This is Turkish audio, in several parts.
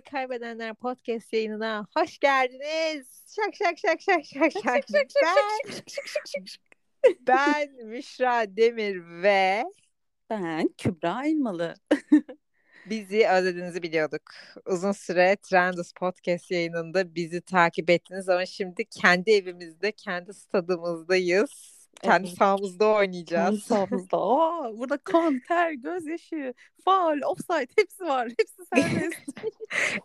Görkemli Kaybedenler Podcast yayınına hoş geldiniz. Şak şak şak şak şak şak. Ben, ben Müşra Demir ve Ben Kübra Elmalı. bizi özlediğinizi biliyorduk. Uzun süre Trendus Podcast yayınında bizi takip ettiniz ama şimdi kendi evimizde, kendi stadımızdayız. Kendi Evet. sahamızda Kendi oynayacağız. sahamızda. Aa, burada kan, ter, gözyaşı, faul, offside hepsi var. Hepsi serbest.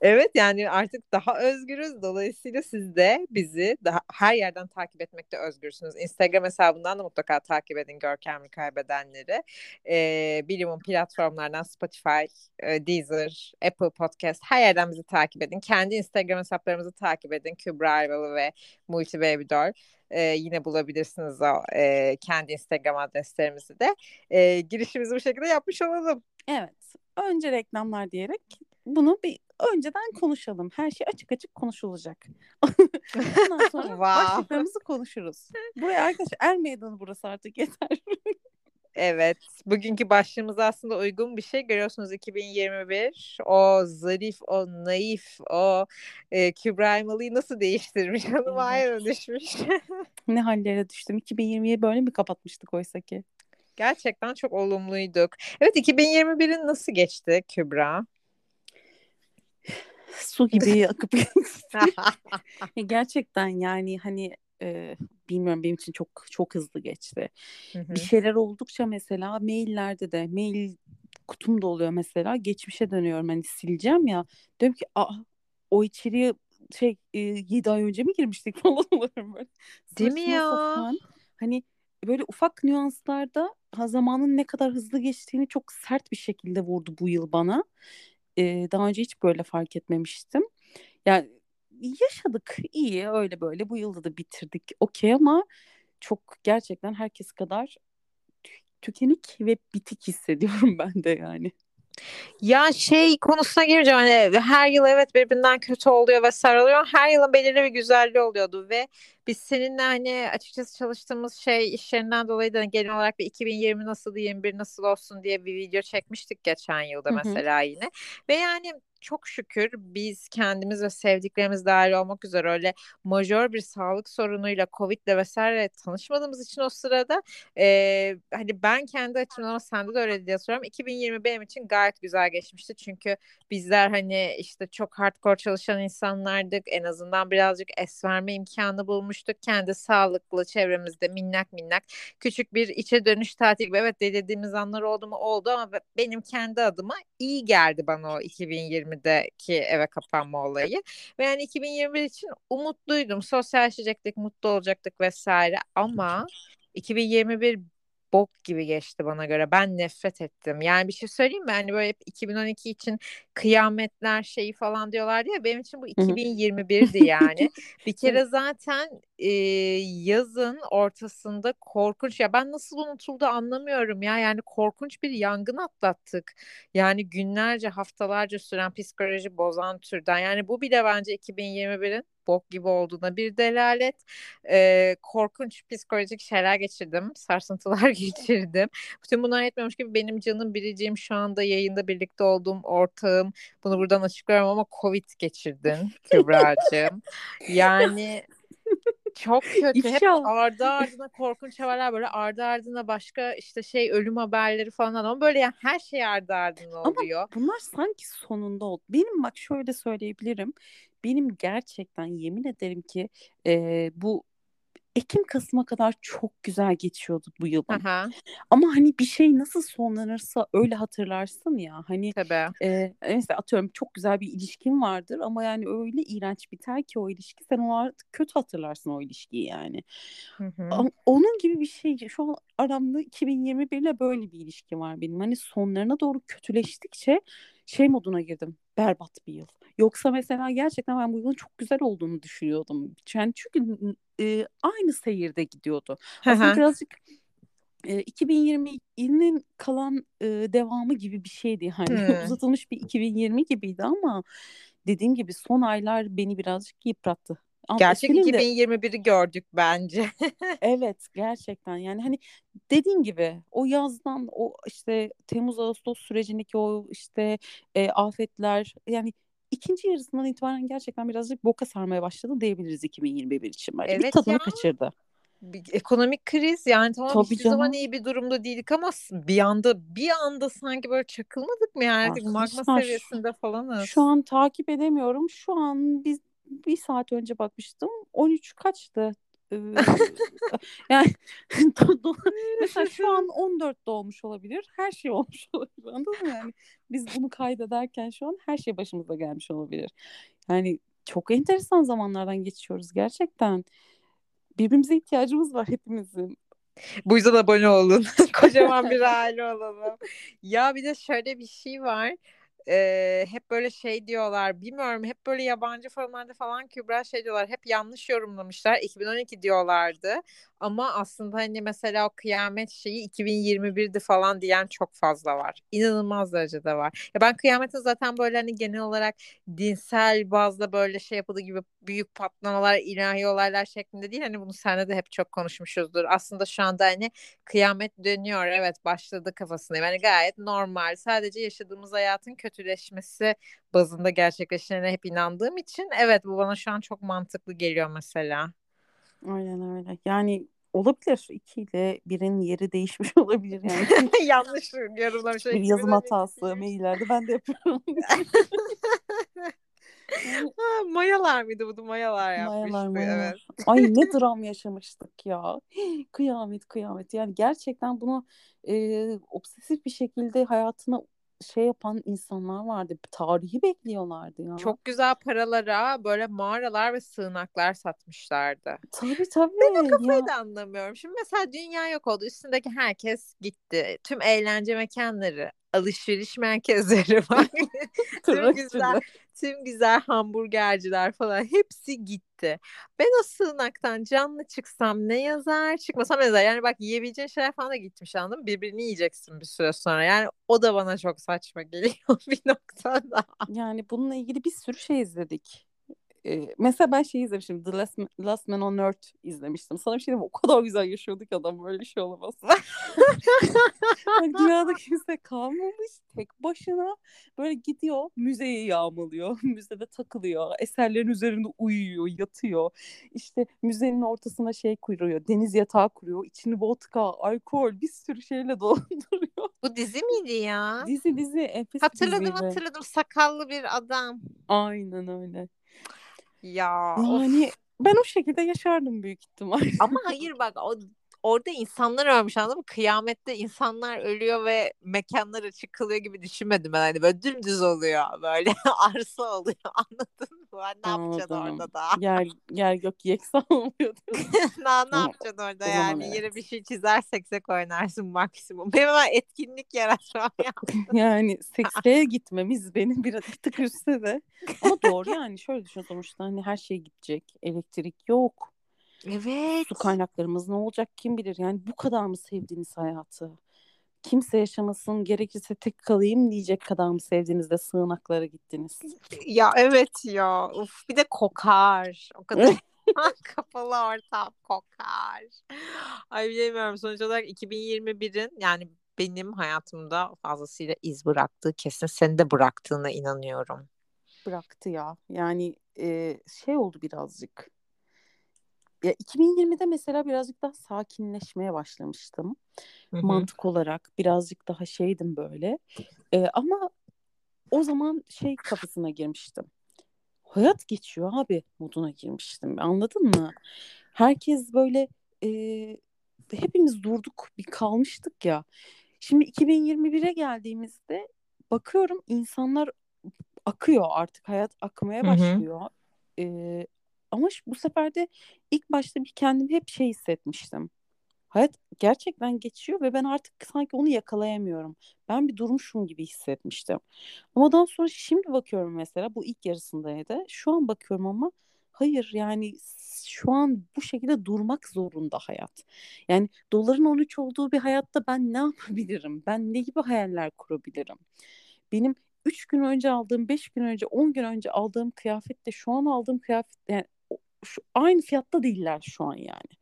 Evet yani artık daha özgürüz. Dolayısıyla siz de bizi daha her yerden takip etmekte özgürsünüz. Instagram hesabından da mutlaka takip edin Görkemli Kaybedenleri. Ee, bilimum platformlardan Spotify, e, Deezer, Apple Podcast her yerden bizi takip edin. Kendi Instagram hesaplarımızı takip edin. Kübra Ayvalı ve Multi Baby Doll. Ee, yine bulabilirsiniz e, kendi Instagram adreslerimizi de. Ee, girişimizi bu şekilde yapmış olalım. evet. Önce reklamlar diyerek bunu bir önceden konuşalım. Her şey açık açık konuşulacak. Ondan sonra Wow. başlıklarımızı konuşuruz. Buraya arkadaşlar er meydanı burası artık yeter. Evet, bugünkü başlığımız aslında uygun bir şey. Görüyorsunuz 2021, o zarif, o naif, o e, Kübra Elmalı'yı nasıl değiştirmiş, hanım ayağına düşmüş. ne hallere düştüm. 2020'yi böyle mi kapatmıştık oysa ki? Gerçekten çok olumluyduk. Evet, 2021'in nasıl geçti Kübra? Su gibi akıp Gerçekten yani hani e, bilmiyorum benim için çok çok hızlı geçti. Hı hı. Bir şeyler oldukça mesela maillerde de mail kutumda oluyor mesela geçmişe dönüyorum hani sileceğim ya diyorum ki Aa, o içeriye şey e, 7 ay önce mi girmiştik falan oluyorum böyle. Değil mi ya? sapan. Hani böyle ufak nüanslarda ha, zamanın ne kadar hızlı geçtiğini çok sert bir şekilde vurdu bu yıl bana. E, daha önce hiç böyle fark etmemiştim. Yani yaşadık iyi öyle böyle bu yılda da bitirdik okey ama çok gerçekten herkes kadar tü- tükenik ve bitik hissediyorum ben de yani. Ya şey konusuna gireceğim hani her yıl evet birbirinden kötü oluyor ve sarılıyor. Her yılın belirli bir güzelliği oluyordu ve biz seninle hani açıkçası çalıştığımız şey iş yerinden dolayı da genel olarak bir 2020 nasıl 21 nasıl olsun diye bir video çekmiştik geçen yılda mesela yine. Ve yani çok şükür biz kendimiz ve sevdiklerimiz dahil olmak üzere öyle majör bir sağlık sorunuyla Covid'le vesaire tanışmadığımız için o sırada ee, hani ben kendi açımdan ama sende de öyle diye soruyorum. 2020 benim için gayet güzel geçmişti. Çünkü bizler hani işte çok hardcore çalışan insanlardık. En azından birazcık es verme imkanı bulmuştuk. Kendi sağlıklı çevremizde minnak minnak küçük bir içe dönüş tatil. Evet delirdiğimiz anlar oldu mu oldu ama be- benim kendi adıma iyi geldi bana o 2020'deki eve kapanma olayı. Ve yani 2021 için umutluydum. Sosyalleşecektik, mutlu olacaktık vesaire ama 2021 bok gibi geçti bana göre. Ben nefret ettim. Yani bir şey söyleyeyim mi? Hani böyle hep 2012 için kıyametler şeyi falan diyorlar ya benim için bu Hı hı. 2021'di yani. Bir kere zaten e, yazın ortasında korkunç ya ben nasıl unutuldu anlamıyorum ya. Yani korkunç bir yangın atlattık. Yani günlerce haftalarca süren psikoloji bozan türden. Yani bu bile bence 2021'in bok gibi olduğuna bir delalet. Ee, korkunç psikolojik şeyler geçirdim. Sarsıntılar geçirdim. Bütün bunlar yetmiyormuş gibi benim canım biriciğim şu anda yayında birlikte olduğum ortağım. Bunu buradan açıklıyorum ama Covid geçirdin Kübra'cığım. Yani çok kötü. Hep ardı ardına korkunç haberler böyle ardı ardına başka işte şey ölüm haberleri falan ama böyle yani her şey ardı ardına Ama oluyor. bunlar sanki sonunda oldu. Benim bak şöyle söyleyebilirim. Benim gerçekten yemin ederim ki e, bu Ekim Kasım'a kadar çok güzel geçiyordu bu yıl Ama hani bir şey nasıl sonlanırsa öyle hatırlarsın ya. Hani tabii. e, mesela atıyorum çok güzel bir ilişkin vardır ama yani öyle iğrenç biter ki o ilişki sen o artık kötü hatırlarsın o ilişkiyi yani. Ama onun gibi bir şey şu an aramda 2021 ile böyle bir ilişki var benim. Hani sonlarına doğru kötüleştikçe şey moduna girdim. Berbat bir yıl. Yoksa mesela gerçekten ben bu yılın çok güzel olduğunu düşünüyordum. Yani çünkü e, aynı seyirde gidiyordu. Aslında birazcık e, 2020'nin kalan e, devamı gibi bir şeydi. Hani Hmm. uzatılmış bir 2020 gibiydi ama dediğim gibi son aylar beni birazcık yıprattı Gerçek Senin de 2021'i gördük bence. evet gerçekten yani hani dediğin gibi o yazdan o işte Temmuz Ağustos sürecindeki o işte e, afetler yani ikinci yarısından itibaren gerçekten birazcık boka sarmaya başladı diyebiliriz 2021 için bence. Bir Evet tadını ya. kaçırdı. Bir ekonomik kriz yani tamam Tabii hiçbir zaman canım. iyi bir durumda değildik ama bir anda bir anda sanki böyle çakılmadık mı yani artık magma seviyesinde falanız. şu an takip edemiyorum. Şu an biz bir saat önce bakmıştım. 13 kaçtı? Yani mesela şu an 14 doğmuş olabilir. Her şey olmuş olabilir. Anladın mı yani? Biz bunu kaydederken şu an her şey başımıza gelmiş olabilir. Yani çok enteresan zamanlardan geçiyoruz gerçekten. Birbirimize ihtiyacımız var hepimizin. Bu yüzden abone olun. Kocaman bir aile olalım. Ya bir de şöyle bir şey var. Ee, hep böyle şey diyorlar. Bilmiyorum hep böyle yabancı forumlarda falan Kübra şey diyorlar. Hep yanlış yorumlamışlar. 2012 diyorlardı. Ama aslında hani mesela o kıyamet şeyi 2021'di falan diyen çok fazla var. İnanılmaz derecede var. Ya ben kıyametin zaten böyle hani genel olarak dinsel bazda böyle şey yapıldığı gibi büyük patlamalar, ilahi olaylar şeklinde değil. Hani bunu seninle de hep çok konuşmuşuzdur. Aslında şu anda hani kıyamet dönüyor. Evet başladı kafasındayım. Yani gayet normal. Sadece yaşadığımız hayatın kötüleşmesi bazında gerçekleşene hep inandığım için evet bu bana şu an çok mantıklı geliyor mesela. Aynen öyle. Yani olabilir. İki ile birin yeri değişmiş olabilir yani. Yanlış yorumlamış. bir yazım 2012 hatası maillerde ben de yapıyorum. Ha, mayalar mıydı bu? da Mayalar mayalar yapmıştı. Evet. mayalar. Ay ne dram yaşamıştık ya. Kıyamet kıyamet. Yani gerçekten bunu e, obsesif bir şekilde hayatına şey yapan insanlar vardı. Tarihi bekliyorlardı ya. Çok güzel paralara böyle mağaralar ve sığınaklar satmışlardı. Tabii tabii. Ben o kafayı Ya da anlamıyorum. Şimdi mesela dünya yok oldu. Üstündeki herkes gitti. Tüm eğlence mekanları, alışveriş merkezleri var. tüm güzel, tüm güzel hamburgerciler falan hepsi gitti. Ben o sığınaktan canlı çıksam ne yazar, çıkmasam ne yazar. Yani bak yiyebileceğin şeyler falan da gitmiş anladın mı? Birbirini yiyeceksin bir süre sonra. Yani o da bana çok saçma geliyor bir noktada. Yani bununla ilgili bir sürü şey izledik. Mesela ben şey izlemiştim. The Last, Last Man on Earth izlemiştim. Sana bir şey diyeyim? O kadar güzel yaşıyordu ki adam böyle bir şey olamaz. Hani dünyada kimse kalmamış. Tek başına böyle gidiyor müzeyi yağmalıyor. Müzede takılıyor. Eserlerin üzerinde uyuyor, yatıyor. İşte müzenin ortasına şey kuruyor. Deniz yatağı kuruyor. İçini vodka, alkol bir sürü şeyle dolduruyor. Bu dizi miydi ya? Dizi dizi enfes Hatırladım diziydi. hatırladım sakallı bir adam. Aynen öyle. Ya of. Yani ben o şekilde yaşardım büyük ihtimal. Ama hayır bak o orada insanlar ölmüş anladın mı? Kıyamette insanlar ölüyor ve mekanlar açık kalıyor gibi düşünmedim ben. Hani böyle dümdüz oluyor böyle arsa oluyor anladın mı? Ben ne yapacaksın Anladım. orada da? Yer, yer gök yeksan oluyor. Daha ne O- yapacaksın orada o yani? evet. Yere bir şey çizersek sek oynarsın maksimum. Benim hemen etkinlik yaratmam ya. Yani sekseye gitmemiz benim bir, bir tık üstte de. Ama doğru yani şöyle düşün sonuçta hani her şey gidecek. Elektrik yok. Evet. Su kaynaklarımız ne olacak kim bilir. Yani bu kadar mı sevdiğiniz hayatı? Kimse yaşamasın gerekirse tek kalayım diyecek kadar mı sevdiğinizde sığınaklara gittiniz? Ya evet ya. Uf, bir de kokar. O kadar kapalı ortam kokar. Ay bilemiyorum. Sonuç olarak 2021'in yani benim hayatımda fazlasıyla iz bıraktığı kesin seni de bıraktığına inanıyorum. Bıraktı ya. Yani e, şey oldu birazcık. Ya 2020'de mesela birazcık daha sakinleşmeye başlamıştım. Hı hı. Mantık olarak birazcık daha şeydim böyle. E, ama o zaman şey kafasına girmiştim. Hayat geçiyor abi moduna girmiştim. Anladın mı? Herkes böyle e, hepimiz durduk bir kalmıştık ya. Şimdi 2021'e geldiğimizde bakıyorum insanlar akıyor artık hayat akmaya Hı hı. başlıyor. Ama bu sefer de ilk başta bir kendimi hep şey hissetmiştim. Hayat gerçekten geçiyor ve ben artık sanki onu yakalayamıyorum. Ben bir durmuşum gibi hissetmiştim. Ama daha sonra şimdi bakıyorum mesela bu ilk yarısındaydı. Şu an bakıyorum ama hayır yani şu an bu şekilde durmak zorunda hayat. Yani doların 13 olduğu bir hayatta ben ne yapabilirim? Ben ne gibi hayaller kurabilirim? Benim 3 gün önce aldığım, 5 gün önce, 10 gün önce aldığım kıyafetle şu an aldığım kıyafet yani şu, aynı fiyatta değiller şu an yani.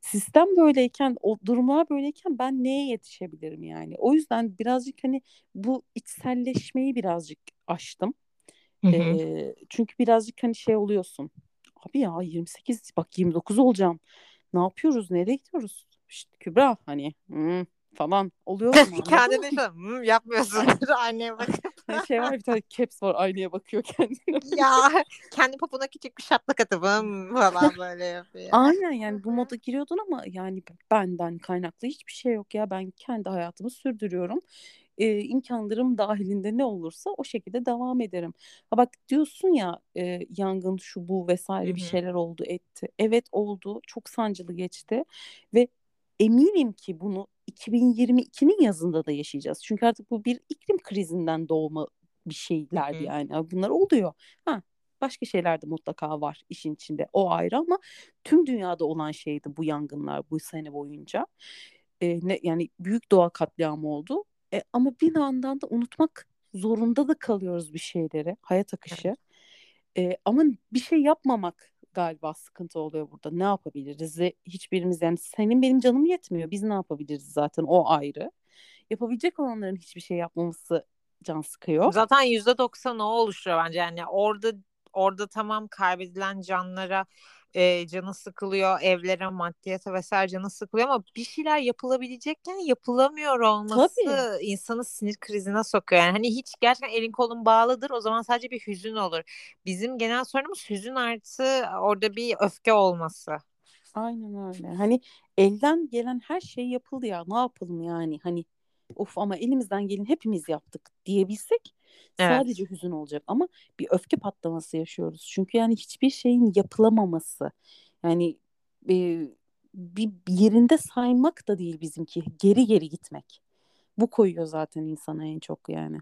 Sistem böyleyken, o durumlar böyleyken ben neye yetişebilirim yani? O yüzden birazcık hani bu içselleşmeyi birazcık aştım. Hı hı. E, çünkü birazcık hani şey oluyorsun. Abi ya 28 bak 29 olacağım. Ne yapıyoruz? Nereye gidiyoruz? İşte Kübra hani hmm, falan oluyor mu? Kendine şu hmm, yapmıyorsun. Aynaya bakıp. Şey var bir tane caps var aynaya bakıyor kendine. ya kendi popuna küçük bir şaplak atıp hmm, falan böyle yapıyor. Aynen yani bu moda giriyordun ama yani benden kaynaklı hiçbir şey yok ya. Ben kendi hayatımı sürdürüyorum. Ee, imkanlarım dahilinde ne olursa o şekilde devam ederim. Ha bak diyorsun ya e, yangın şu bu vesaire Hı bir şeyler oldu etti. Evet oldu çok sancılı geçti ve eminim ki bunu 2022'nin yazında da yaşayacağız. Çünkü artık bu bir iklim krizinden doğma bir şeyler Hı hı. yani. Bunlar oluyor. Ha başka şeyler de mutlaka var işin içinde. O ayrı ama tüm dünyada olan şeydi bu yangınlar bu sene boyunca. E, ne, yani büyük doğa katliamı oldu. E, ama bir yandan da unutmak zorunda da kalıyoruz bir şeyleri. Hayat akışı. E, ama bir şey yapmamak galiba sıkıntı oluyor burada. Ne yapabiliriz? Hiçbirimiz yani senin benim canım yetmiyor. Biz ne yapabiliriz zaten o ayrı. Yapabilecek olanların hiçbir şey yapmaması can sıkıyor. Zaten yüzde doksan o oluşuyor bence yani orada orada tamam kaybedilen canlara e, canı sıkılıyor evlere maddiyata vesaire canı sıkılıyor ama bir şeyler yapılabilecekken yapılamıyor olması Tabii. insanı sinir krizine sokuyor yani hani hiç gerçekten elin kolun bağlıdır o zaman sadece bir hüzün olur bizim genel sorunumuz hüzün artı orada bir öfke olması. Aynen öyle. Hani elden gelen her şey yapıldı ya. Ne yapalım yani? Hani of ama elimizden gelin hepimiz yaptık diyebilsek sadece Evet. hüzün olacak ama bir öfke patlaması yaşıyoruz. Çünkü yani hiçbir şeyin yapılamaması yani e, bir yerinde saymak da değil bizimki. Geri geri gitmek. Bu koyuyor zaten insana en çok yani.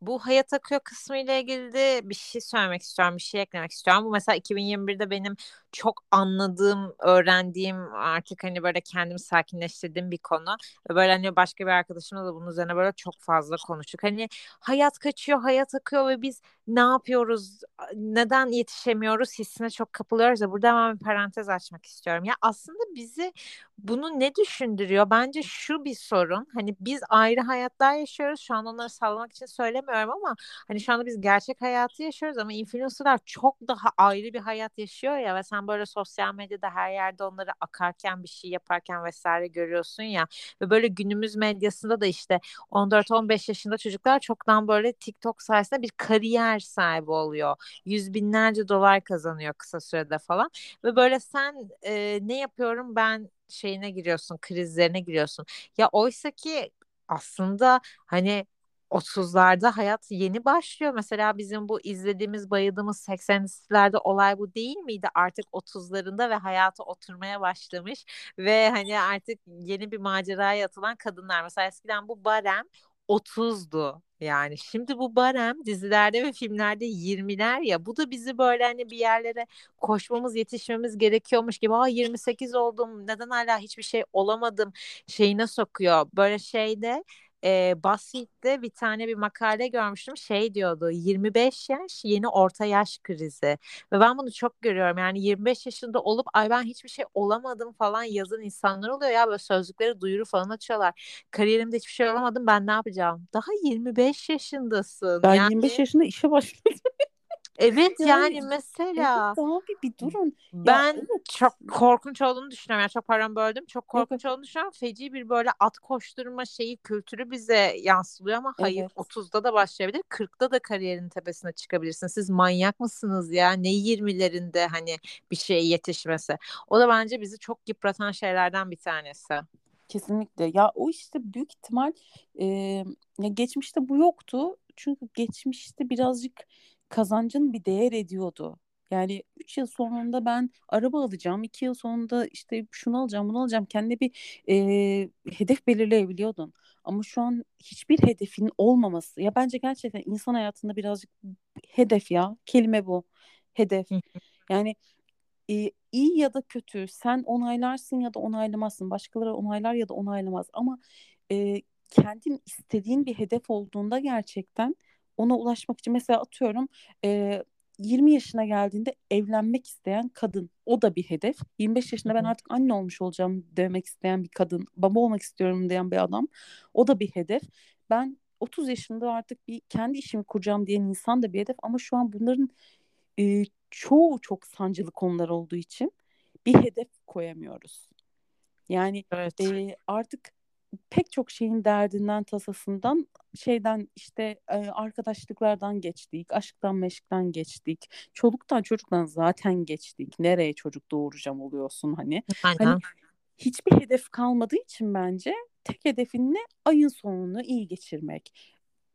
Bu hayat akıyor kısmı ile ilgili de bir şey söylemek istiyorum, bir şey eklemek istiyorum. Bu mesela 2021'de benim çok anladığım, öğrendiğim, artık hani böyle kendimi sakinleştirdiğim bir konu. Ve böyle hani başka bir arkadaşımla da bunun üzerine böyle çok fazla konuştuk. Hani hayat kaçıyor, hayat akıyor ve biz ne yapıyoruz, neden yetişemiyoruz hissine çok kapılıyoruz da burada hemen bir parantez açmak istiyorum. Ya aslında bizi bunu ne düşündürüyor? Bence şu bir sorun. Hani biz ayrı hayatlar yaşıyoruz. Şu an onları sallamak için söylemiyorum ama hani şu anda biz gerçek hayatı yaşıyoruz ama influencerlar çok daha ayrı bir hayat yaşıyor ya ve sen böyle sosyal medyada her yerde onları akarken bir şey yaparken vesaire görüyorsun ya ve böyle günümüz medyasında da işte 14-15 yaşında çocuklar çoktan böyle TikTok sayesinde bir kariyer sahibi oluyor. Yüz binlerce dolar kazanıyor kısa sürede falan ve böyle sen e, ne yapıyorum ben şeyine giriyorsun, krizlerine giriyorsun. Ya oysa ki aslında hani 30'larda hayat yeni başlıyor. Mesela bizim bu izlediğimiz, bayıldığımız 80'lerde olay bu değil miydi? Artık 30'larında ve hayata oturmaya başlamış ve hani artık yeni bir maceraya atılan kadınlar. Mesela eskiden bu barem 30'du. Yani şimdi bu barem dizilerde ve filmlerde 20'ler ya bu da bizi böyle hani bir yerlere koşmamız yetişmemiz gerekiyormuş gibi Aa 28 oldum neden hala hiçbir şey olamadım şeyine sokuyor. Böyle şeyde e, BuzzFeed'de bir tane bir makale görmüştüm. Şey diyordu 25 yaş yeni orta yaş krizi. Ve ben bunu çok görüyorum. Yani 25 yaşında olup ay ben hiçbir şey olamadım falan yazan insanlar oluyor ya. Böyle sözlükleri duyuru falan açıyorlar. Kariyerimde hiçbir şey olamadım. Ben ne yapacağım? Daha 25 yaşındasın. Ben 25 yani yaşında işe başladım. evet Yani yani evet mesela abi bir durun. Ya ben evet. çok korkunç olduğunu düşünüyorum. Yani çok paramı böldüm. Çok korkunç olduğunu düşünüyorum. Feci bir böyle at koşturma şeyi kültürü bize yansılıyor ama hayır Evet. 30'da da başlayabilir. 40'da da kariyerin tepesine çıkabilirsin. Siz manyak mısınız ya? Ne 20'lerinde hani bir şeye yetişmesi. O da bence bizi çok yıpratan şeylerden bir tanesi. Kesinlikle. Ya o işte büyük ihtimal e, ya geçmişte bu yoktu. Çünkü geçmişte birazcık kazancın bir değer ediyordu. Yani 3 yıl sonunda ben araba alacağım. 2 yıl sonunda işte şunu alacağım, bunu alacağım. Kendine bir e, hedef belirleyebiliyordun. Ama şu an hiçbir hedefin olmaması. Ya bence gerçekten insan hayatında birazcık hedef ya. Kelime bu. Hedef. Yani e, iyi ya da kötü sen onaylarsın ya da onaylamazsın. Başkaları onaylar ya da onaylamaz. Ama e, kendin istediğin bir hedef olduğunda gerçekten ona ulaşmak için mesela atıyorum e, 20 yaşına geldiğinde evlenmek isteyen kadın. O da bir hedef. 25 yaşında ben artık anne olmuş olacağım demek isteyen bir kadın. Baba olmak istiyorum diyen bir adam. O da bir hedef. Ben 30 yaşında artık bir kendi işimi kuracağım diyen insan da bir hedef. Ama şu an bunların e, çoğu çok sancılı konular olduğu için bir hedef koyamıyoruz. Yani Evet. e, artık pek çok şeyin derdinden tasasından şeyden işte e, arkadaşlıklardan geçtik, aşktan meşkten geçtik, çoluktan çocuktan zaten geçtik. Nereye çocuk doğuracağım oluyorsun hani. Hani hiçbir hedef kalmadığı için bence tek hedefin ne? Ayın sonunu iyi geçirmek.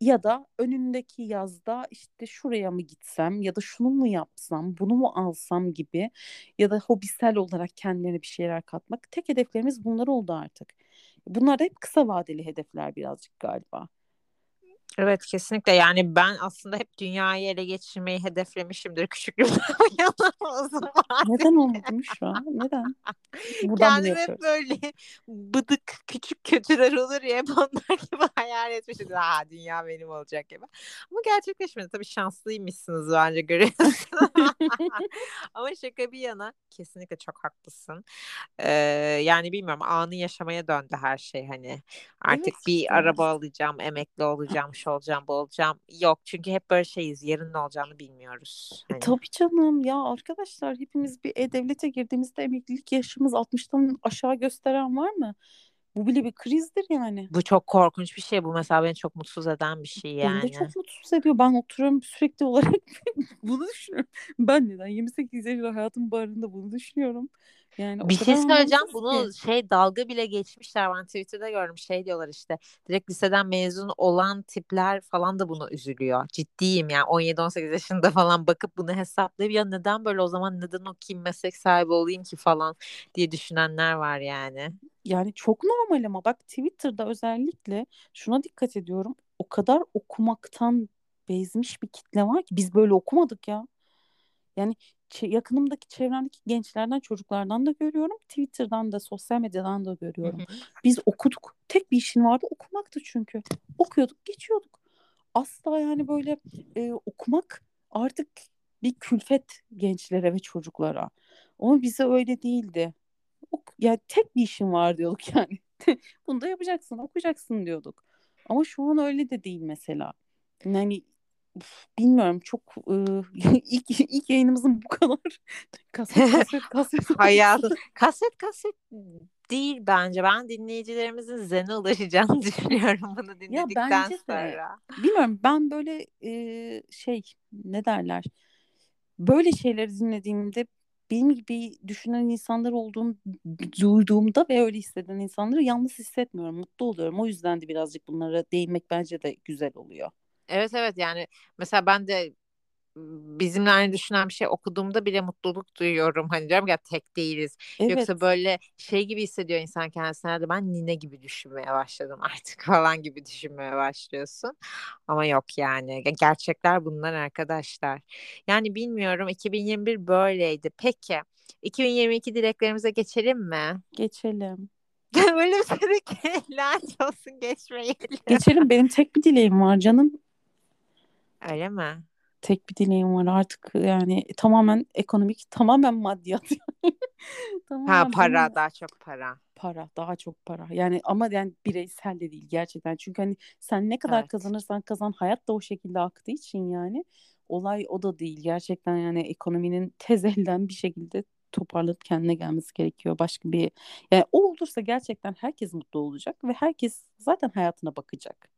Ya da önündeki yazda işte şuraya mı gitsem ya da şunu mu yapsam, bunu mu alsam gibi ya da hobisel olarak kendilerine bir şeyler katmak. Tek hedeflerimiz bunlar oldu artık. Bunlar da hep kısa vadeli hedefler birazcık galiba. Evet kesinlikle yani ben aslında hep dünyayı ele geçirmeyi hedeflemişimdir küçüklüğümden uzun vadeli. Neden olmadı şu an? Neden? Buradan bunu Kendim hep böyle bıdık küçük kötüler olur ya hep onlar gibi hayal etmişim. Ha dünya benim olacak gibi. Ama gerçekleşmedi. Tabii şanslıymışsınız bence görüyorsunuz. Ama şaka bir yana kesinlikle çok haklısın. Ee, yani bilmiyorum anı yaşamaya döndü her şey hani. Artık Evet bir araba alacağım, emekli olacağım, olacağım, bu olacağım. Yok çünkü hep böyle şeyiz. Yarın ne olacağını bilmiyoruz. E, Hani. tabii canım ya arkadaşlar hepimiz bir e-devlete girdiğimizde emeklilik yaşımız 60'tan aşağı gösteren var mı? Bu bile bir krizdir yani. Bu çok korkunç bir şey. Bu mesela beni çok mutsuz eden bir şey Beni de yani. çok mutsuz ediyor. Ben oturuyorum sürekli olarak bunu düşünüyorum. Ben neden 28 yaşında hayatım barında bunu düşünüyorum. Yani o Bir şey söyleyeceğim. Bunu ki. şey dalga bile geçmişler. Ben Twitter'da gördüm. Şey diyorlar işte. Direkt liseden mezun olan tipler falan da buna üzülüyor. Ciddiyim yani 17-18 yaşında falan bakıp bunu hesaplayıp ya neden böyle o zaman neden okuyayım meslek sahibi olayım ki falan diye düşünenler var yani. Yani çok normal ama bak Twitter'da özellikle şuna dikkat ediyorum. O kadar okumaktan bezmiş bir kitle var ki biz böyle okumadık ya. Yani yakınımdaki çevremdeki gençlerden çocuklardan da görüyorum. Twitter'dan da sosyal medyadan da Hı görüyorum. hı. Biz okuduk. Tek bir işin vardı okumaktı çünkü. Okuyorduk geçiyorduk. Asla yani böyle e, okumak artık bir külfet gençlere ve çocuklara. Ama bize öyle değildi. Ok yani tek bir işin var diyorduk yani. Bunu da yapacaksın, okuyacaksın diyorduk. Ama şu an öyle de değil mesela. Yani Uf, bilmiyorum çok e, ilk ilk yayınımızın bu kadar kaset kaset kaset Hayatı kaset kaset değil bence. Ben dinleyicilerimizin zene ulaşacağını düşünüyorum bunu Ya dinledikten bence de sonra. bilmiyorum ben böyle e, şey ne derler böyle şeyleri dinlediğimde benim gibi düşünen insanlar olduğunu duyduğumda ve öyle hisseden insanları yalnız hissetmiyorum, mutlu oluyorum. O yüzden de birazcık bunlara değinmek bence de güzel oluyor. Evet evet yani mesela ben de bizimle aynı düşünen bir şey okuduğumda bile mutluluk duyuyorum. Hani diyorum ya tek değiliz. Yoksa Evet. böyle şey gibi hissediyor insan kendisine. Hadi ben nine gibi düşünmeye başladım artık falan gibi düşünmeye başlıyorsun. Ama yok yani. Ge- Gerçekler bunlar arkadaşlar. Yani bilmiyorum 2021 böyleydi. Peki 2022 dileklerimize geçelim mi? Geçelim. Böyle bir ki lanet olsun geçmeyelim. Geçelim. Benim tek bir dileğim var canım. Öyle mi? Tek bir dileğim var artık yani tamamen ekonomik, tamamen maddiyat. Ha Tamamen para benim daha çok para. para, daha çok para. Yani ama yani bireysel de değil gerçekten. Çünkü hani sen ne kadar Evet. kazanırsan kazan hayat da o şekilde aktığı için yani olay o da değil. Gerçekten yani ekonominin tez elden bir şekilde toparlanıp kendine gelmesi gerekiyor. Başka bir yani o olursa gerçekten herkes mutlu olacak ve herkes zaten hayatına bakacak.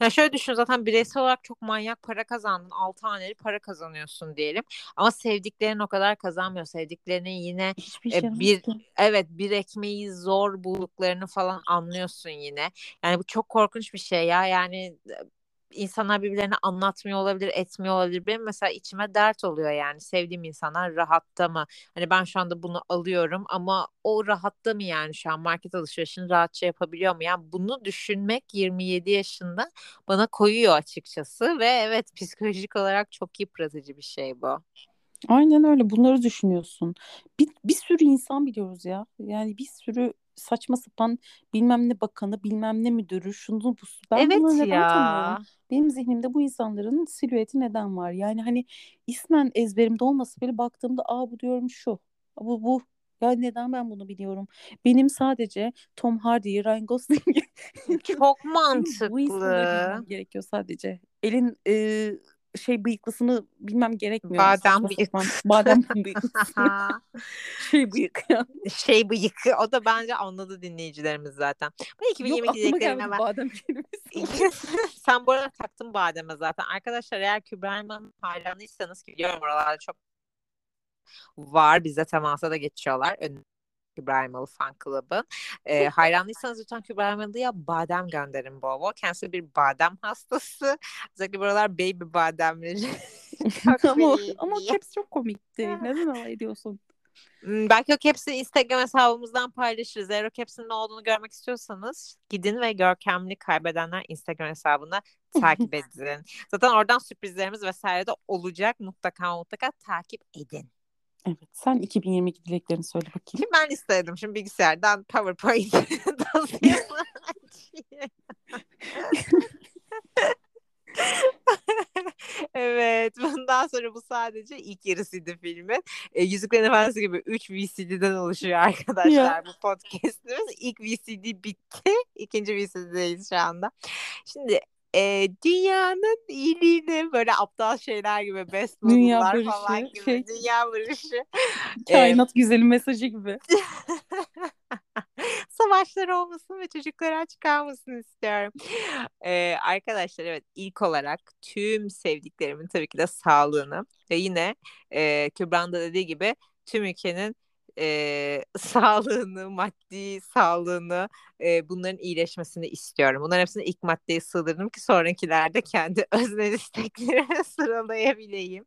Ya şöyle düşün zaten bireysel olarak çok manyak para kazandın. Altı haneli para kazanıyorsun diyelim. Ama sevdiklerin o kadar kazanmıyor. Sevdiklerinin yine Hiçbir e, şey yaramaz bir ki. evet bir ekmeği zor bulduklarını falan anlıyorsun yine. Yani bu çok korkunç bir şey ya. Yani e, insanlar birbirlerine anlatmıyor olabilir, etmiyor olabilir. Benim mesela içime dert oluyor yani. Sevdiğim insanlar rahatta mı? Hani ben şu anda bunu alıyorum ama o rahatta mı yani şu an market alışverişini rahatça yapabiliyor mu? Yani bunu düşünmek 27 yaşında bana koyuyor açıkçası ve evet psikolojik olarak çok yıpratıcı bir şey bu. Aynen öyle bunları düşünüyorsun. Bir, bir sürü insan biliyoruz ya. Yani bir sürü saçma sapan bilmem ne bakanı bilmem ne müdürü şunu bu. Ben Evet bunları neden ya. tanıyorum? Benim zihnimde bu insanların silüeti neden var? Yani hani ismen ezberimde olmasa bile baktığımda aa bu diyorum şu. Bu bu. Ya neden ben bunu biliyorum? Benim sadece Tom Hardy, Ryan Gosling'i Çok Benim bu insanları bilmem mantıklı. gerekiyor sadece. Elin e, şey bıyıklısını bilmem gerekmiyor. Badem bıyık. badem bıyıklısını şey bıyık ya. şey bıyık. O da bence anladı dinleyicilerimiz zaten. Ben Yok 2022 aklıma gelmedi badem kelimesi. Sen bu arada taktın bademe zaten. Arkadaşlar eğer Kübra Elman'ın hayranıysanız ki biliyorum oralarda çok var. Bize temasa da geçiyorlar. Ön- Kübra Elmalı Fan Club'ın. Ee, hayranlıysanız lütfen Kübra Elmalı'ya badem gönderin bol bol. Kendisi bir badem hastası. Özellikle buralar baby bademleri. ama ama caps çok komikti. Neden alay ediyorsun? Hmm, Belki o Caps'i Instagram hesabımızdan paylaşırız. Eğer o Caps'in ne olduğunu görmek istiyorsanız gidin ve Görkemli Kaybedenler Instagram hesabına takip edin. Zaten oradan sürprizlerimiz vesaire de olacak. Mutlaka mutlaka takip edin. Evet sen 2022 dileklerini söyle bakayım. Şimdi ben istedim. Şimdi bilgisayardan PowerPoint dosyasını. Evet, bundan sonra bu sadece ilk yarısıydı filmin. E, Yüzüklerin Efendisi gibi 3 VCD'den oluşuyor arkadaşlar Ya. bu podcast'imiz. İlk VCD bitti, ikinci VCD'deyiz şu anda. Şimdi e, dünyanın iyiliğini böyle aptal şeyler gibi best Dünya barışı, falan gibi şey- dünya barışı Kainat güzeli mesajı gibi. savaşlar olmasın ve çocuklar aç kalmasın istiyorum. Ee, arkadaşlar evet ilk olarak tüm sevdiklerimin tabii ki de sağlığını ve yine e, Kübra'nın da dediği gibi tüm ülkenin e, sağlığını, maddi sağlığını e, bunların iyileşmesini istiyorum. Bunların hepsini ilk maddeye sığdırdım ki sonrakilerde kendi öznel isteklerimi sıralayabileyim.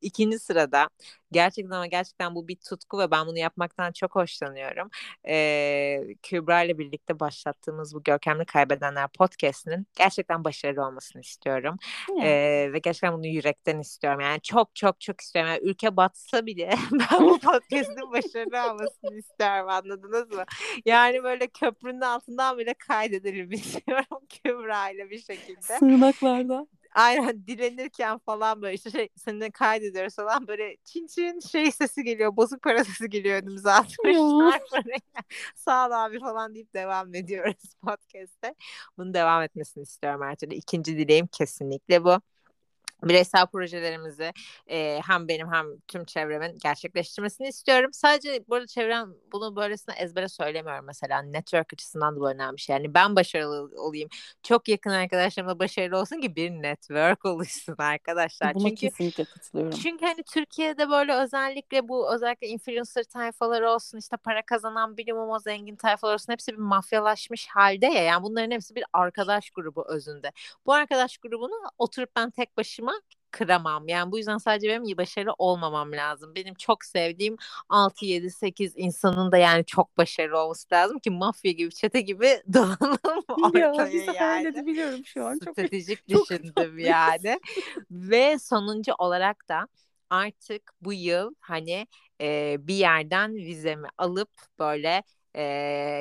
İkinci sırada gerçekten ama gerçekten bu bir tutku ve ben bunu yapmaktan çok hoşlanıyorum. Ee, Kübra ile birlikte başlattığımız bu Görkemli Kaybedenler podcast'inin gerçekten başarılı olmasını istiyorum. Ee, ve gerçekten bunu yürekten istiyorum. Yani çok çok çok istiyorum. Yani ülke batsa bile ben bu podcast'in başarılı olmasını istiyorum. Anladınız mı? Yani böyle köprünün altından bile kaydedelim istiyorum Kübra ile bir şekilde. Sığınaklarda. Aynen dilenirken falan böyle işte şey seninle kaydediyoruz falan böyle çin çin şey sesi geliyor bozuk para sesi geliyor önümüze atmışlar parayı. Sağ ol abi falan deyip devam ediyoruz podcast'te. Bunu devam etmesini istiyorum her türlü. İkinci dileğim kesinlikle bu. Bireysel projelerimizi e, hem benim hem tüm çevremin gerçekleştirmesini istiyorum. Sadece bu arada çevrem bunu böylesine ezbere söylemiyorum mesela. Network açısından da bu önemli bir şey. Yani ben başarılı olayım. Çok yakın arkadaşlarımla başarılı olsun ki bir network oluşsun arkadaşlar. Buna Çünkü kesinlikle katılıyorum. çünkü hani Türkiye'de böyle özellikle bu özellikle influencer tayfaları olsun işte para kazanan bilimum o zengin tayfalar olsun hepsi bir mafyalaşmış halde ya yani bunların hepsi bir arkadaş grubu özünde. Bu arkadaş grubunu oturup ben tek başıma kıramam. Yani bu yüzden sadece benim iyi başarılı olmamam lazım. Benim çok sevdiğim 6 7 8 insanın da yani çok başarılı olması lazım ki mafya gibi çete gibi Ya ortaya hayal yani edebiliyorum şu an. Çok stratejik çok düşündüm tatlıyız. yani. Ve sonuncu olarak da artık bu yıl hani e, bir yerden vizemi alıp böyle e,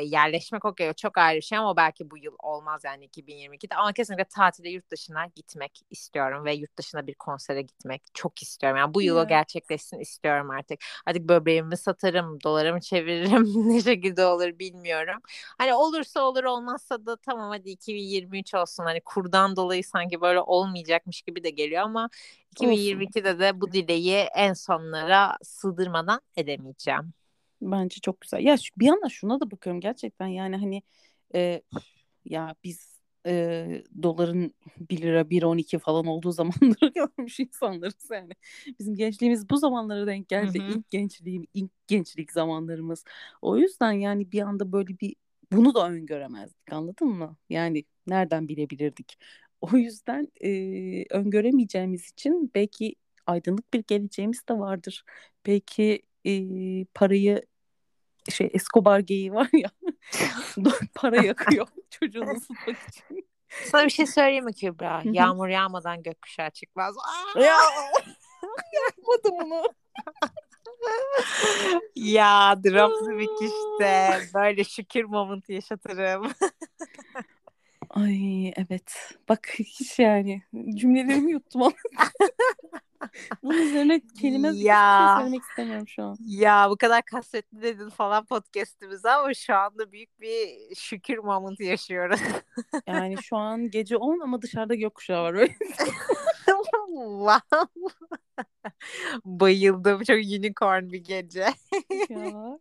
yerleşmek okey çok ayrı bir şey ama belki bu yıl olmaz yani 2022'de ama kesinlikle tatile yurt dışına gitmek istiyorum ve yurt dışına bir konsere gitmek çok istiyorum. Yani bu yıl o gerçekleşsin istiyorum artık. Artık böbreğimi satarım, dolarımı çeviririm ne şekilde olur bilmiyorum. Hani olursa olur olmazsa da tamam hadi 2023 olsun. Hani kurdan dolayı sanki böyle olmayacakmış gibi de geliyor ama 2022'de de bu dileği en sonlara sığdırmadan edemeyeceğim. Bence çok güzel. Ya şu- bir yandan şuna da bakıyorum gerçekten yani hani e, ya biz e, doların 1 lira 1.12 falan olduğu zamanları görmüş insanlarız yani. Bizim gençliğimiz bu zamanlara denk geldi. Hı hı. İlk gençliğim, ilk gençlik zamanlarımız. O yüzden yani bir anda böyle bir bunu da öngöremezdik anladın mı? Yani nereden bilebilirdik? O yüzden e, öngöremeyeceğimiz için belki aydınlık bir geleceğimiz de vardır. Belki e, parayı şey Escobar geyiği var ya para yakıyor çocuğunu ısıtmak için. Sana bir şey söyleyeyim mi Kübra? Yağmur yağmadan gökkuşağı çıkmaz. Aa! Ya. Yapmadım onu. ya Dropsmith işte. Böyle şükür moment yaşatırım. Ay evet. Bak hiç yani cümlelerimi yuttum ama. Bunun üzerine kelime ya. şey söylemek istemiyorum şu an. Ya bu kadar kasvetli dedin falan podcast'imiz ama şu anda büyük bir şükür moment yaşıyoruz. yani şu an gece 10 ama dışarıda gökkuşağı var öyle. wow. Bayıldım. Çok unicorn bir gece. ya.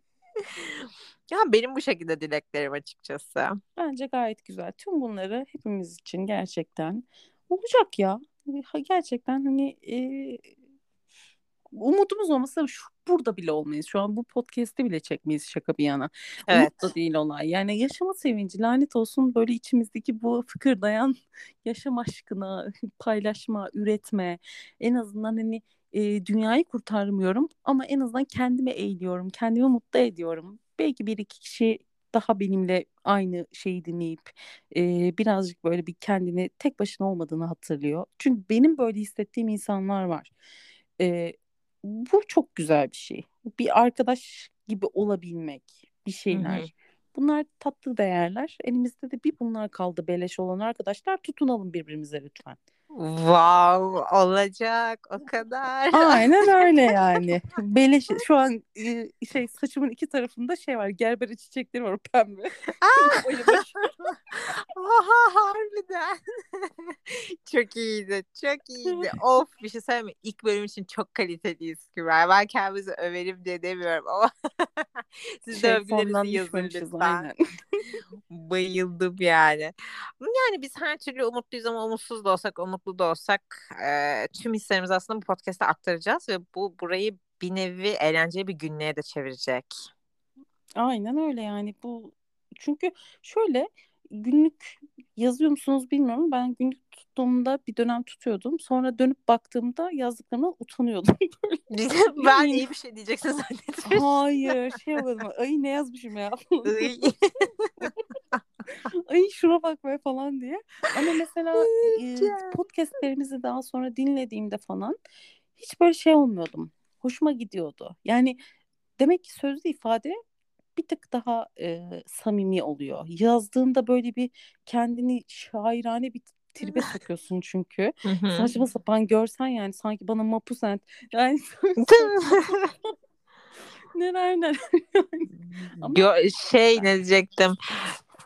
Ya benim bu şekilde dileklerim açıkçası. Bence gayet güzel. Tüm bunları hepimiz için gerçekten olacak ya. Gerçekten hani e, umudumuz olmasa şu burada bile olmayız. Şu an bu podcast'i bile çekmeyiz şaka bir yana. Evet. Umut da değil olay. Yani yaşama sevinci lanet olsun böyle içimizdeki bu fıkırdayan yaşam aşkına paylaşma, üretme. En azından hani e, dünyayı kurtarmıyorum ama en azından kendime eğiliyorum. Kendimi mutlu ediyorum. Belki bir iki kişi daha benimle aynı şeyi dinleyip e, birazcık böyle bir kendini tek başına olmadığını hatırlıyor. Çünkü benim böyle hissettiğim insanlar var. E, bu çok güzel bir şey. Bir arkadaş gibi olabilmek, bir şeyler. Hı hı. Bunlar tatlı değerler. Elimizde de bir bunlar kaldı beleş olan arkadaşlar. Tutunalım birbirimize lütfen. Wow olacak o kadar. Aynen öyle yani. Beleş şu an şey saçımın iki tarafında şey var. Gerbere çiçekleri var pembe. Oha harbiden. çok iyiydi. Çok iyiydi. of bir şey söyleyeyim mi? İlk bölüm için çok kaliteliyiz Kübra. Ben kendimizi överim diye demiyorum ama siz şey, de övgülerinizi yazın lütfen. Bayıldım yani. Yani biz her türlü umutluyuz ama umutsuz da olsak umut mutlu da olsak e, tüm hislerimizi aslında bu podcast'te aktaracağız ve bu burayı bir nevi eğlenceli bir günlüğe de çevirecek. Aynen öyle yani bu çünkü şöyle günlük yazıyor musunuz bilmiyorum. Ben günlük tuttuğumda bir dönem tutuyordum. Sonra dönüp baktığımda yazdıklarımdan utanıyordum. ben iyi bir şey diyeceksin zannetmiştim. Hayır şey olmadım. Ay ne yazmışım ya. Ay şuna bak be falan diye. Ama mesela e, podcastlerimizi daha sonra dinlediğimde falan hiç böyle şey olmuyordum. Hoşuma gidiyordu. Yani demek ki sözlü ifade bir tık daha e, samimi oluyor. Yazdığında böyle bir kendini şairane bir tribe sokuyorsun çünkü. Saçma sapan görsen yani sanki bana mapusent. Yani neler neler. Ama... Gö- şey ne diyecektim.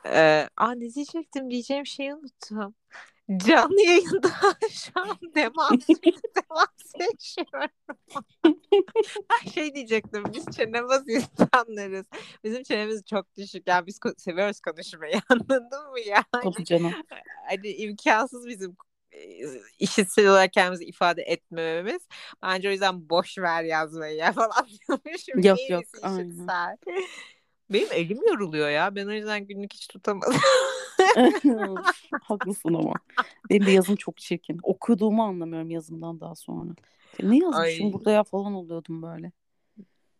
Ee, aa ne diyecektim diyeceğim şeyi unuttum. Canlı yayında şu an demans demans yaşıyorum. şey diyecektim biz çenemez insanlarız. Bizim çenemiz çok düşük. Yani biz seviyoruz konuşmayı anladın mı yani? Tabii canım. Hani imkansız bizim işitsel olarak kendimizi ifade etmememiz. Bence o yüzden boş ver yazmayı ya falan diyormuşum. Yok yok. Aynen. Benim elim yoruluyor ya. Ben o yüzden günlük hiç tutamadım. Haklısın ama. Benim de yazım çok çirkin. Okuduğumu anlamıyorum yazımdan daha sonra. Ne yazmışım Ay. burada ya falan oluyordum böyle.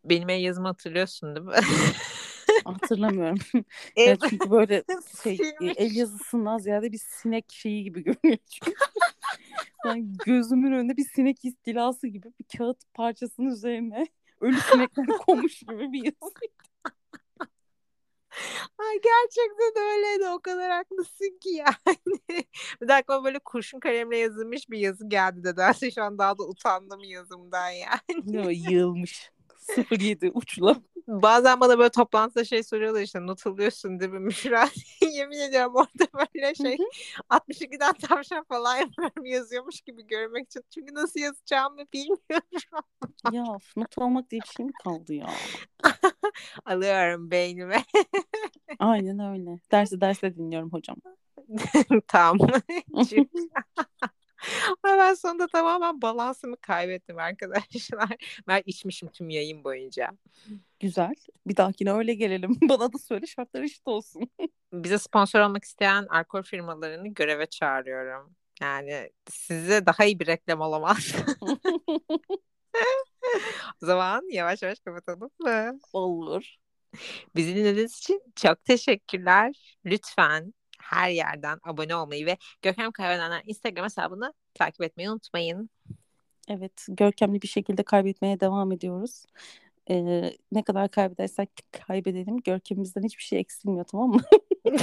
Benim el yazımı hatırlıyorsun değil mi? Hatırlamıyorum. evet, çünkü böyle şey el yazısından ziyade bir sinek şeyi gibi görünüyor çünkü. yani gözümün önünde bir sinek istilası gibi bir kağıt parçasının üzerine ölü sinekler konmuş gibi bir yazı. Gerçekten öyleydi o kadar haklısın ki yani. bir dakika böyle kurşun kalemle yazılmış bir yazı geldi de derse şu an daha da utandım yazımdan yani. Ne yığılmış. 07 uçla. Bazen bana böyle toplantıda şey soruyorlar işte not alıyorsun değil mi Müşra? Yemin ediyorum orada böyle şey 62'den tavşan falan yapıyorum yazıyormuş gibi görmek için. Çünkü nasıl yazacağımı bilmiyorum. ya not almak diye bir şey mi kaldı ya? Alıyorum beynime. Aynen öyle. Dersi derste dinliyorum hocam. tamam. Ama ben sonunda tamamen balansımı kaybettim arkadaşlar. Ben içmişim tüm yayın boyunca. Güzel. Bir dahakine öyle gelelim. Bana da söyle şartlar eşit olsun. Bize sponsor olmak isteyen alkol firmalarını göreve çağırıyorum. Yani size daha iyi bir reklam olamaz. o zaman yavaş yavaş kapatalım mı? Olur. Bizi dinlediğiniz için çok teşekkürler. Lütfen her yerden abone olmayı ve Görkem Kaybedenler Instagram hesabını takip etmeyi unutmayın. Evet, görkemli bir şekilde kaybetmeye devam ediyoruz. Ee, ne kadar kaybedersek kaybedelim. Görkemimizden hiçbir şey eksilmiyor tamam mı?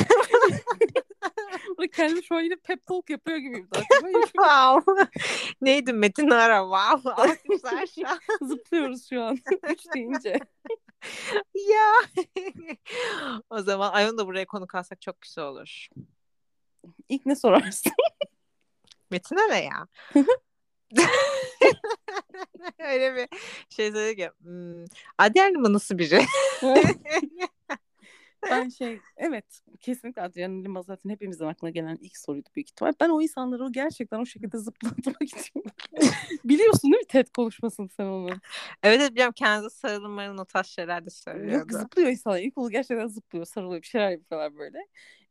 Böyle kendimi şu an yine pep talk yapıyor gibiyim zaten. wow. Neydi Metin Ara? Wow. Alkışlar şu an. Zıplıyoruz şu an. Üç deyince. Ya. o zaman Ayon'u da buraya konuk alsak çok güzel olur. İlk ne sorarsın? Metin Ara ya. Öyle bir şey söyledi ki hmm, Adyen mı nasıl biri? ben şey evet kesinlikle Adriana Lima zaten hepimizin aklına gelen ilk soruydu büyük ihtimal. Ben o insanları o gerçekten o şekilde zıplatmak için biliyorsun değil mi TED konuşmasını sen onu? Evet evet biliyorum kendisi sarılmanın o tarz şeyler de söylüyordu. Yok zıplıyor insanlar. İlk kolu gerçekten zıplıyor sarılıyor bir şeyler yapıyorlar böyle.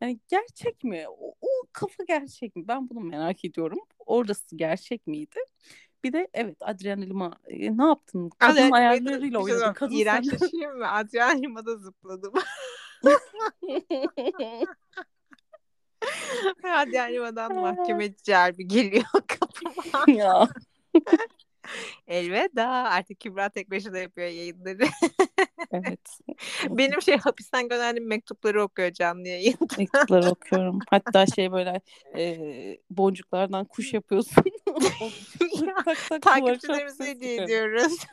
Yani gerçek mi? O, o kafa gerçek mi? Ben bunu merak ediyorum. Orası gerçek miydi? Bir de evet Adriana Lima e, ne yaptın? Kadın Evet, ayarlarıyla şey oynadın. Kadın İğrenç sen- yaşayayım mı? Adrian Lima'da zıpladım. Adrian Lima'dan mahkeme celbi geliyor kapıma. ya. Elveda. Artık Kübra tek başına yapıyor yayınları. Evet. Benim şey hapisten gönderdiğim mektupları okuyor canlı yayında. Mektupları okuyorum. Hatta şey böyle e, boncuklardan kuş yapıyorsun. Takipçilerimize hediye ediyoruz.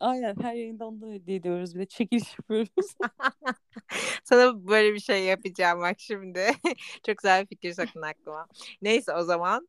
Aynen her yayında ondan hediye ediyoruz. Bir de çekiliş yapıyoruz. Sana böyle bir şey yapacağım bak şimdi. Çok güzel bir fikir sakın aklıma. Neyse o zaman.